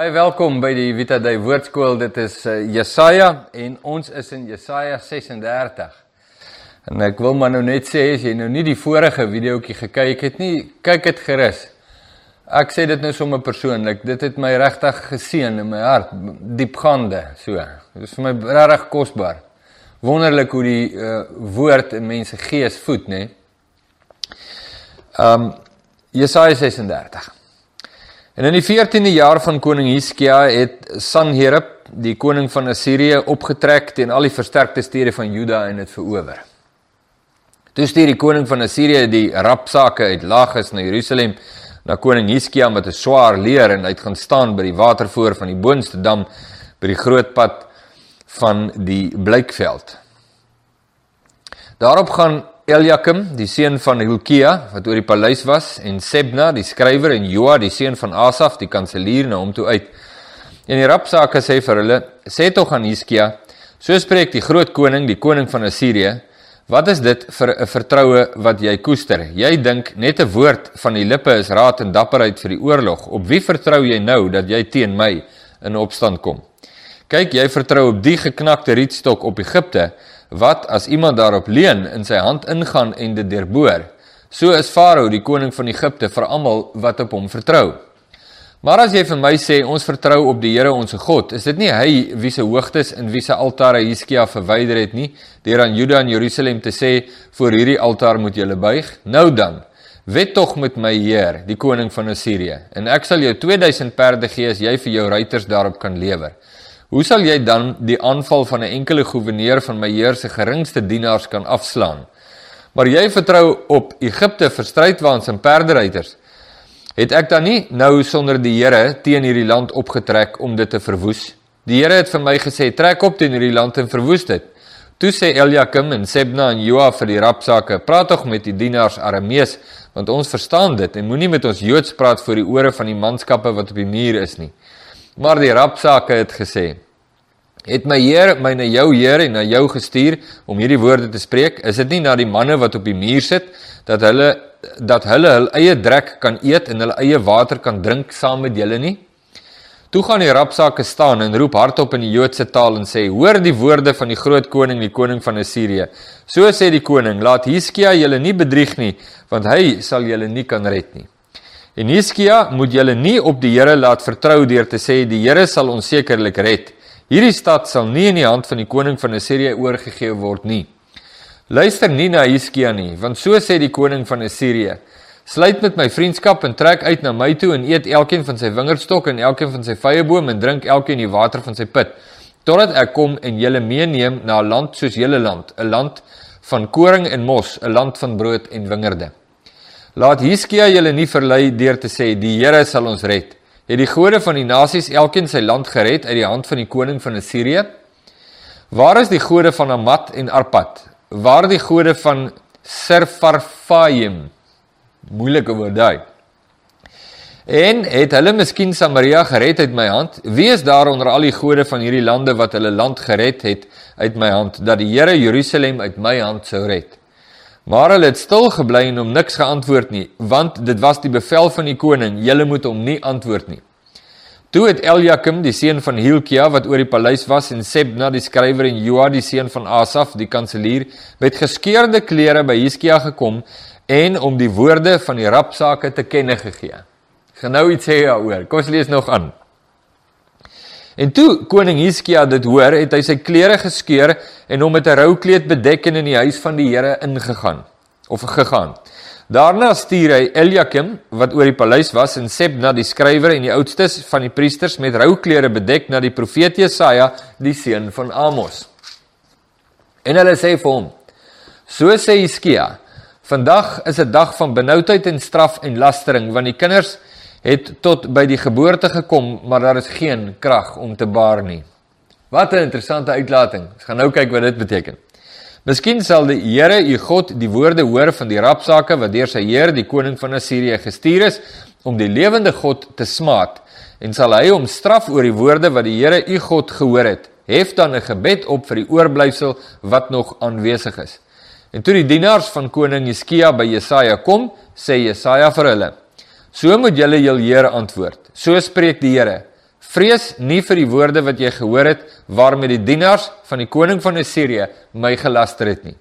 Baie welkom by die Vita Day Woordskool. Dit is uh, Jesaja en ons is in Jesaja 36. En ek wil maar nou net sê as jy nou nie die vorige videoetjie gekyk het nie, kyk dit gerus. Ek sê dit nou sommer persoonlik, dit het my regtig geseën in my hart, diepgaande, so. Dit is vir my regtig kosbaar. Wonderlik hoe die uh, woord in mense gees voed, nê. Ehm um, Jesaja 36. En in die 14de jaar van koning Hiskia het Sanherib, die koning van Assirië, opgetrek teen al die versterkte stede van Juda en dit verower. Toe stuur die koning van Assirië die rapsake uit Lagos na Jerusalem na koning Hiskia met 'n swaar leer en uit gaan staan by die watervoer van die boonste dam by die groot pad van die Blykveld. Daarop gaan Eliakim, die seun van Hilkia wat oor die paleis was en Sebna, die skrywer en Joa, die seun van Asaf, die kanselier na hom toe uit. En die rapsake sê vir hulle: "Sê tog aan Hiskia, so spreek die groot koning, die koning van Assirië, wat is dit vir 'n vertroue wat jy koester? Jy dink net 'n woord van die lippe is raad en dapperheid vir die oorlog. Op wie vertrou jy nou dat jy teen my in opstand kom? Kyk, jy vertrou op die geknakte rietstok op Egipte." wat as iemand daarop leun in sy hand ingaan en dit deurboor. So is Farao die koning van Egipte vir almal wat op hom vertrou. Maar as jy vir my sê ons vertrou op die Here ons God, is dit nie hy wie se hoogtes en wie se altare Hiskia verwyder het nie, deur aan Juda en Jerusalem te sê voor hierdie altaar moet julle buig. Nou dan, wet tog met my Heer, die koning van Assirië, en ek sal jou 2000 perde gee as jy vir jou ruiters daarop kan lewer. Hoe sal jy dan die aanval van 'n enkele goewerneur van my heer se geringste dienaars kan afslaan? Maar jy vertrou op Egipte vir strydwaans en perderyters. Het ek dan nie nou sonder die Here teen hierdie land opgetrek om dit te verwoes? Die Here het vir my gesê: "Trek op teen hierdie land en verwoes dit." Toe sê Eliakim en Sebna en Joa vir die rapsake: "Praat tog met die dienaars Aramees, want ons verstaan dit en moenie met ons Joods praat voor die ore van die manskappe wat op die muur is nie." Maar die rapsake het gesê: "Het my Heer my na jou Heer en na jou gestuur om hierdie woorde te spreek? Is dit nie na die manne wat op die muur sit dat hulle dat hulle hul eie drek kan eet en hulle eie water kan drink saam met julle nie?" Toe gaan die rapsake staan en roep hardop in die Joodse taal en sê: "Hoor die woorde van die groot koning, die koning van Assirië. So sê die koning: Laat Hiskia julle nie bedrieg nie, want hy sal julle nie kan red nie." En Hiskia moet julle nie op die Here laat vertrou deur te sê die Here sal ons sekerlik red. Hierdie stad sal nie in die hand van die koning van Assirië oorgegee word nie. Luister nie na Hiskia nie, want so sê die koning van Assirië: Sluit met my vriendskap en trek uit na my toe en eet elkeen van sy wingerdstok en elkeen van sy vyeboom en drink elkeen die water van sy put, totdat ek kom en julle meeneem na 'n land soos julle land, 'n land van koring en mos, 'n land van brood en wingerde. Laat Hiskia julle nie verlei deur te sê die Here sal ons red. Het die gode van die nasies elkeen sy land gered uit die hand van die koning van Assirië? Waar is die gode van Amat en Arpad? Waar die gode van Serfarfaim? Moeilike woord daai. En het hulle miskien Samaria gered uit my hand? Wie is daar onder al die gode van hierdie lande wat hulle land gered het uit my hand dat die Here Jerusalem uit my hand sou red? Maar hulle het stil gebly en hom niks geantwoord nie, want dit was die bevel van die koning, julle moet hom nie antwoord nie. Toe het Eliakim, die seun van Hilkia wat oor die paleis was en Sebna die skrywer en Joa die seun van Asaf die kanselier met geskeurde klere by Hiskia gekom en om die woorde van die rapsake te kenne gegee. Gaan nou iets sê daaroor. Kom ons lees nog aan. En toe koning Hiskia dit hoor, het hy sy klere geskeur en hom met 'n rou kleed bedek en in die huis van die Here ingegaan of gegaan. Daarna stuur hy Eliakim wat oor die paleis was en Sebna die skrywer en die oudstes van die priesters met rou klere bedek na die profeet Jesaja die seun van Amos. En hulle sê vir hom: So sê Hiskia: Vandag is 'n dag van benoudheid en straf en lastering want die kinders het tot by die geboorte gekom, maar daar is geen krag om te baar nie. Wat 'n interessante uitlating. Ons gaan nou kyk wat dit beteken. Miskien sal die Here, u God, die woorde hoor van die rapsake wat deur sy heer, die koning van Assirië, gestuur is om die lewende God te smaad en sal hy hom straf oor die woorde wat die Here, u God, gehoor het. Hef dan 'n gebed op vir die oorblyfsel wat nog aanwesig is. En toe die dienaars van koning Hiskia by Jesaja kom, sê Jesaja vir hulle: So moet julle jul Here antwoord. So spreek die Here: Vrees nie vir die woorde wat jy gehoor het waarmee die dienaars van die koning van Assirië my gelaster het nie.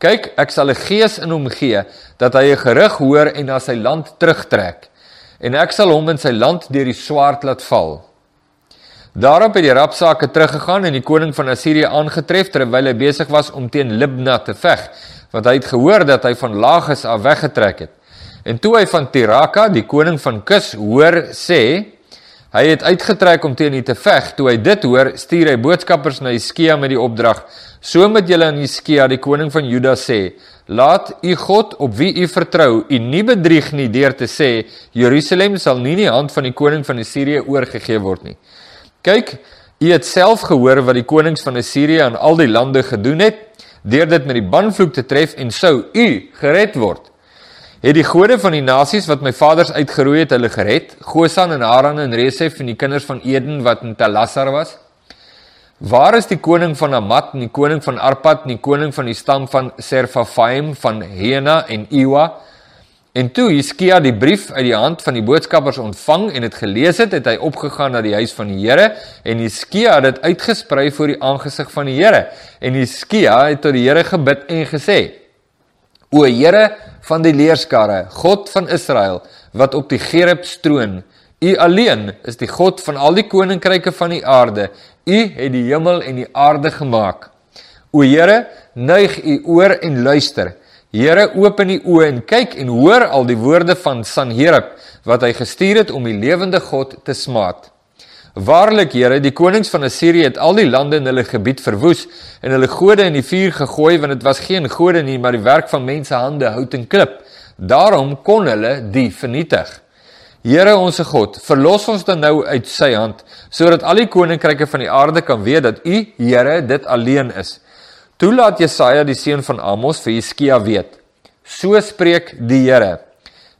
Kyk, ek sal 'n gees in hom gee dat hy 'n gerug hoor en na sy land terugtrek. En ek sal hom in sy land deur die swaard laat val. Daarop het die rapsake teruggegaan en die koning van Assirië aangetref terwyl hy besig was om teen Libna te veg, want hy het gehoor dat hy van Lagos af weggetrek het. En toe hy van Tiraka, die koning van Kus, hoor sê, hy het uitgetrek om teen hom te veg, toe hy dit hoor, stuur hy boodskappers na Hizkia met die opdrag: "So moet julle aan Hizkia, die koning van Juda sê: Laat u God op wie u vertrou, u nie bedrieg nie deur te sê Jerusalem sal nie in die hand van die koning van Assirië oorgegee word nie." Kyk, u het self gehoor wat die konings van Assirië aan al die lande gedoen het, deur dit met die banvloek te tref en sou u gered word. Het die gode van die nasies wat my vaders uitgeroei het, hulle gered? Gosan en Haran en Resef en die kinders van Eden wat in Telassar was? Waar is die koning van Amat en die koning van Arpad en die koning van die stam van Serfafaim van Hena en Iwa? En toe Hiskia die brief uit die hand van die boodskappers ontvang en dit gelees het, het hy opgegaan na die huis van die Here en Hiskia het dit uitgesprei voor die aangesig van die Here. En Hiskia het tot die Here gebid en gesê: O Here van die leerskare, God van Israel, wat op die Gerib stroon, U alleen is die God van al die koninkryke van die aarde. U het die hemel en die aarde gemaak. O Here, neig U oor en luister. Here, open die oë en kyk en hoor al die woorde van Sanherib wat hy gestuur het om die lewende God te smaad. Waarlik, Here, die konings van Assirië het al die lande in hulle gebied verwoes en hulle gode in die vuur gegooi want dit was geen gode nie, maar die werk van mense hande, hout en klip. Daarom kon hulle die vernietig. Here onsse God, verlos ons dan nou uit sy hand sodat al die koninkryke van die aarde kan weet dat U, Here, dit alleen is. Toe laat Jesaja die seun van Amos vir Hizkia weet: So spreek die Here,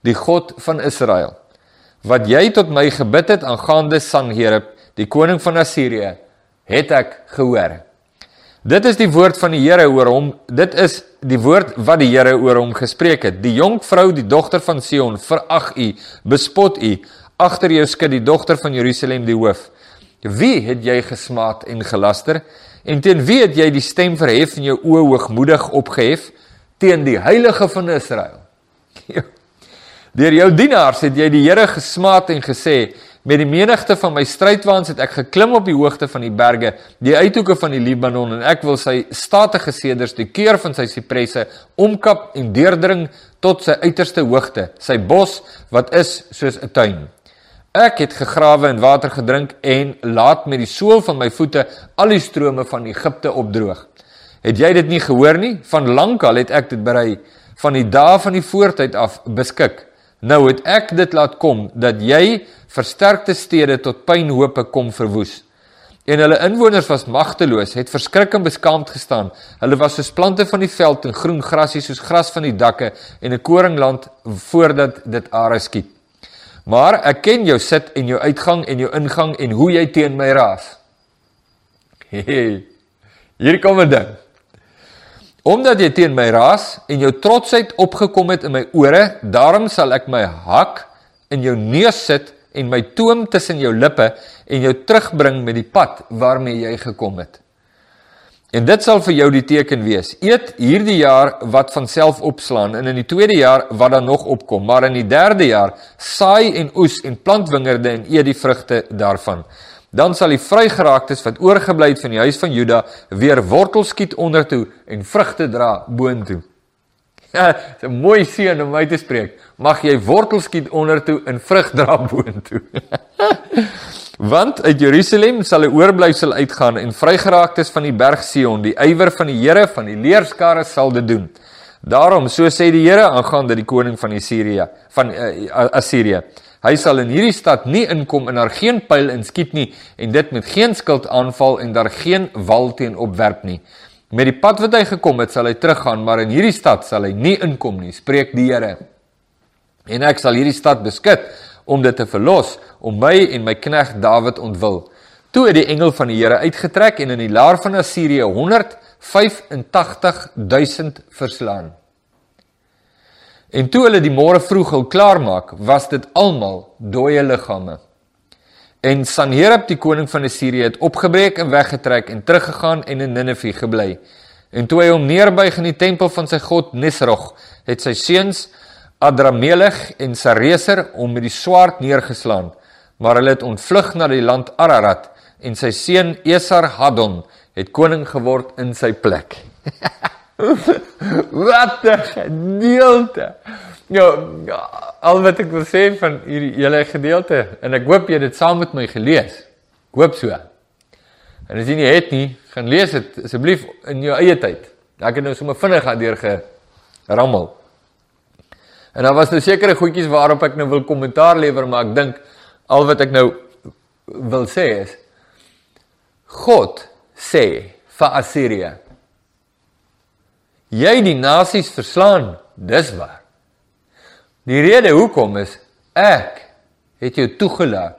die God van Israel, wat jy tot my gebid het aangaande Sanherib, die koning van Assirië, het ek gehoor. Dit is die woord van die Here oor hom. Dit is die woord wat die Here oor hom gespreek het. Die jong vrou, die dogter van Sion, verag u, bespot u. Agter jou skud die dogter van Jerusalem die hoof. Wie het jy gesmaad en gelaster? En teen wie het jy die stem verhef en jou oë hoogmoedig opgehef? Teen die heilige van Israel. Deur jou dienaars het jy die Here gesmaat en gesê: "Met die menigte van my strydwaans het ek geklim op die hoogte van die berge, die uithoeke van die Libanon en ek wil sy statige seders, die keur van sy sipresse, omkap en deurdring tot sy uiterste hoogte, sy bos wat is soos 'n tuin." Ek het gegrawe en water gedrink en laat met die sool van my voete al die strome van Egipte opdroog. Het jy dit nie gehoor nie? Van lankal het ek dit berei van die dae van die voortyd af beskik. Nou het ek dit laat kom dat jy versterkte stede tot pynhope kom verwoes. En hulle inwoners was magteloos, het verskrik en beskaamd gestaan. Hulle was soos plante van die veld en groen grasie soos gras van die dakke en 'n koringland voordat dit are skiet. Maar ek ken jou sit en jou uitgang en jou ingang en hoe jy teen my raas. Hey, hier kom 'n ding. Omdat jy teen my raas en jou trotsheid opgekom het in my ore, daarom sal ek my hak in jou neus sit en my toom tussen jou lippe en jou terugbring met die pad waarmee jy gekom het. En dit sal vir jou die teken wees. Eet hierdie jaar wat van self opslaan en in die tweede jaar wat dan nog opkom, maar in die derde jaar saai en oes en plant wingerde en eet die vrugte daarvan. Dan sal die vrygeraaktes wat oorgebly het van die huis van Juda weer wortel skiet ondertoe en vrugte dra boontoe. Ja, 'n mooi seën om my te spreek. Mag jy wortel skiet ondertoe en vrug dra boontoe. Want uit Jerusalem sal 'n oorblyfsel uitgaan en vrygeraaktes van die berg Sion, die ywer van die Here van die leerskare sal dit doen. Daarom, so sê die Here aangaande die koning van Assirië, van uh, Assirië. Hy sal in hierdie stad nie inkom en daar geen pyl inskiet nie en dit met geen skild aanval en daar geen wal teen opwerp nie. Met die pad wat hy gekom het, sal hy teruggaan, maar in hierdie stad sal hy nie inkom nie, spreek die Here. En ek sal hierdie stad beskud om dit te verlos, om my en my knegt Dawid ontwil. Toe het die engel van die Here uitgetrek en in die laar van Assirië 185000 verslaan. En toe hulle die môre vroeg hul klaar maak, was dit almal dooie liggame. En Sanherib die koning van Assirië het opgebreek en weggetrek en teruggegaan en in Ninive gebly. En toe hy hom neerbuig in die tempel van sy god Nisrog, het sy seuns Adrammelech en Sareser hom met die swaard neergeslaan, maar hulle het ontvlug na die land Ararat en sy seun Esar-Haddon het koning geword in sy plek. wat 'n gedeelte. Ja, al wat ek wil sê van hierdie hele gedeelte en ek hoop jy het dit saam met my gelees. Ek hoop so. En as jy nie het nie, gaan lees dit asseblief in jou eie tyd. Ek het nou sommer vinnig gaan deur gerammel. En daar was nou sekere goedjies waarop ek nou wil kommentaar lewer, maar ek dink al wat ek nou wil sê is God sê vir Assirië Jy die nasies verslaan, dis waar. Die rede hoekom is ek het jou toegelaat.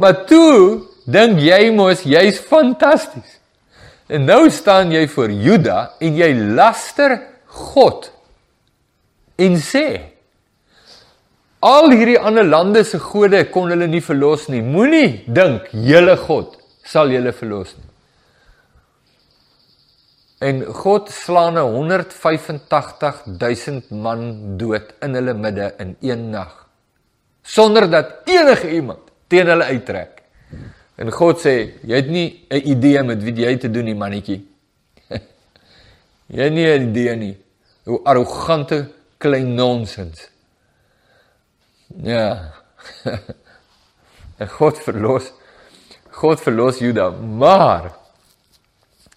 Maar toe dink jy mos jy's fantasties. En nou staan jy voor Juda en jy laster God en sê al hierdie ander lande se gode kon hulle nie verlos nie. Moenie dink julle God sal julle verlos nie. En God slaan 185000 man dood in hulle midde in een nag sonder dat enige iemand teen hulle uittrek. En God sê, jy het nie 'n idee met wie jy te doen nie, mannetjie. jy het nie 'n idee nie. Hoe arrogante klein nonsens. Ja. en God verlos God verlos Juda, maar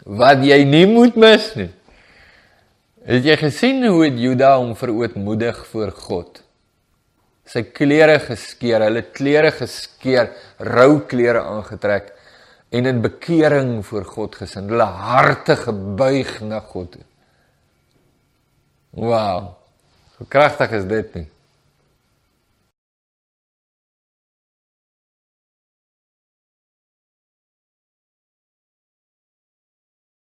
wat jy nie moet mis nie. Het jy gesien hoe het Juda hom verootmoedig voor God? Sy klere geskeur, hulle klere geskeur, rou klere aangetrek en in bekering voor God gesin, hulle harte gebuig na God. Wow. Hoe kragtig is dit nie?